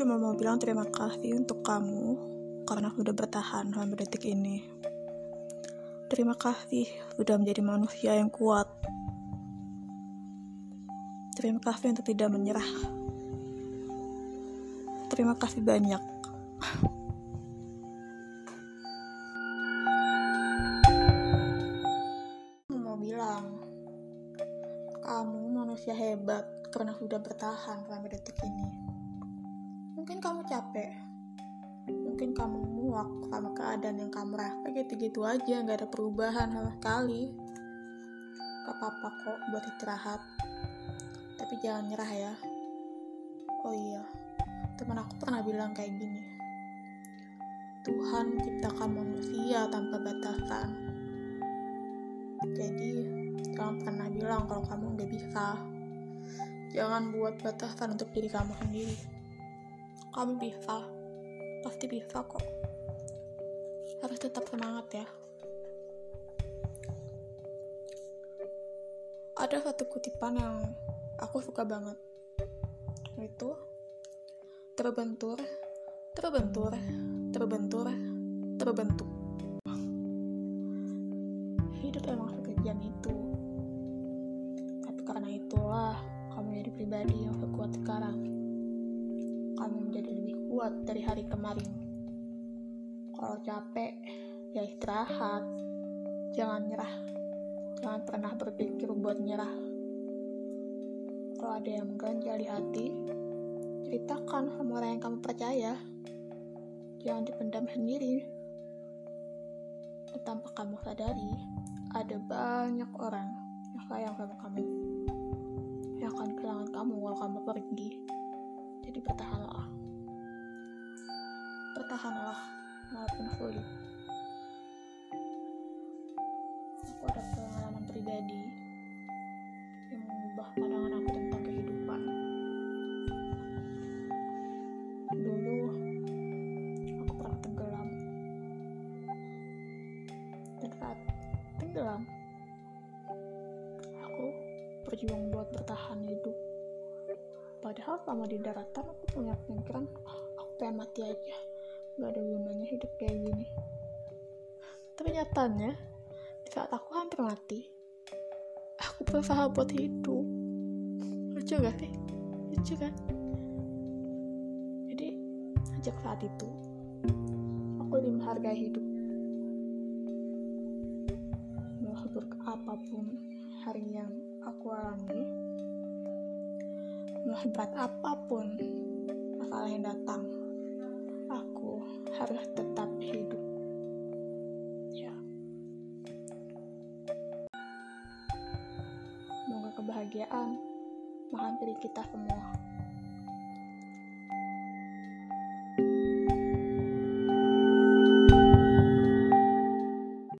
cuma mau bilang terima kasih untuk kamu karena sudah bertahan sampai detik ini. Terima kasih sudah menjadi manusia yang kuat. Terima kasih untuk tidak menyerah. Terima kasih banyak. mau bilang, kamu manusia hebat karena sudah bertahan sampai detik ini. Mungkin kamu capek, mungkin kamu muak sama keadaan yang kamu rasa gitu-gitu aja, nggak ada perubahan sama sekali. Gak apa-apa kok buat istirahat, tapi jangan nyerah ya. Oh iya, teman aku pernah bilang kayak gini. Tuhan menciptakan manusia tanpa batasan. Jadi, jangan pernah bilang kalau kamu nggak bisa. Jangan buat batasan untuk diri kamu sendiri. Kamu bisa, pasti bisa kok. Harus tetap semangat ya. Ada satu kutipan yang aku suka banget. Itu terbentur, terbentur, terbentur, terbentuk. Hidup emang sekejam itu. Tapi karena itulah kamu jadi pribadi yang sekuat sekarang. Kamu menjadi lebih kuat dari hari kemarin. Kalau capek, ya istirahat. Jangan nyerah. Jangan pernah berpikir buat nyerah. Kalau ada yang mengganjal di hati, ceritakan sama orang yang kamu percaya. Jangan dipendam sendiri. Tanpa kamu sadari, ada banyak orang yang sayang sama kamu. Yang akan kehilangan kamu kalau kamu pergi. Jadi bertahanlah. Bertahanlah, walaupun sulit. Aku ada pengalaman pribadi yang mengubah pandangan aku tentang kehidupan. Dulu, aku pernah tenggelam. Dan saat tenggelam, aku berjuang buat bertahan hidup. Padahal selama di daratan aku punya pikiran, "Ah, aku pengen mati aja. Gak ada gunanya hidup kayak gini. Tapi nyatanya, di saat aku hampir mati, aku berusaha buat hidup. Lucu gak sih? Lucu kan? Jadi, sejak saat itu, aku lebih menghargai hidup. Mau apa pun hari yang aku alami, mau berat apa pun masalah yang datang, harus tetap hidup. Ya. Semoga kebahagiaan menghampiri kita semua.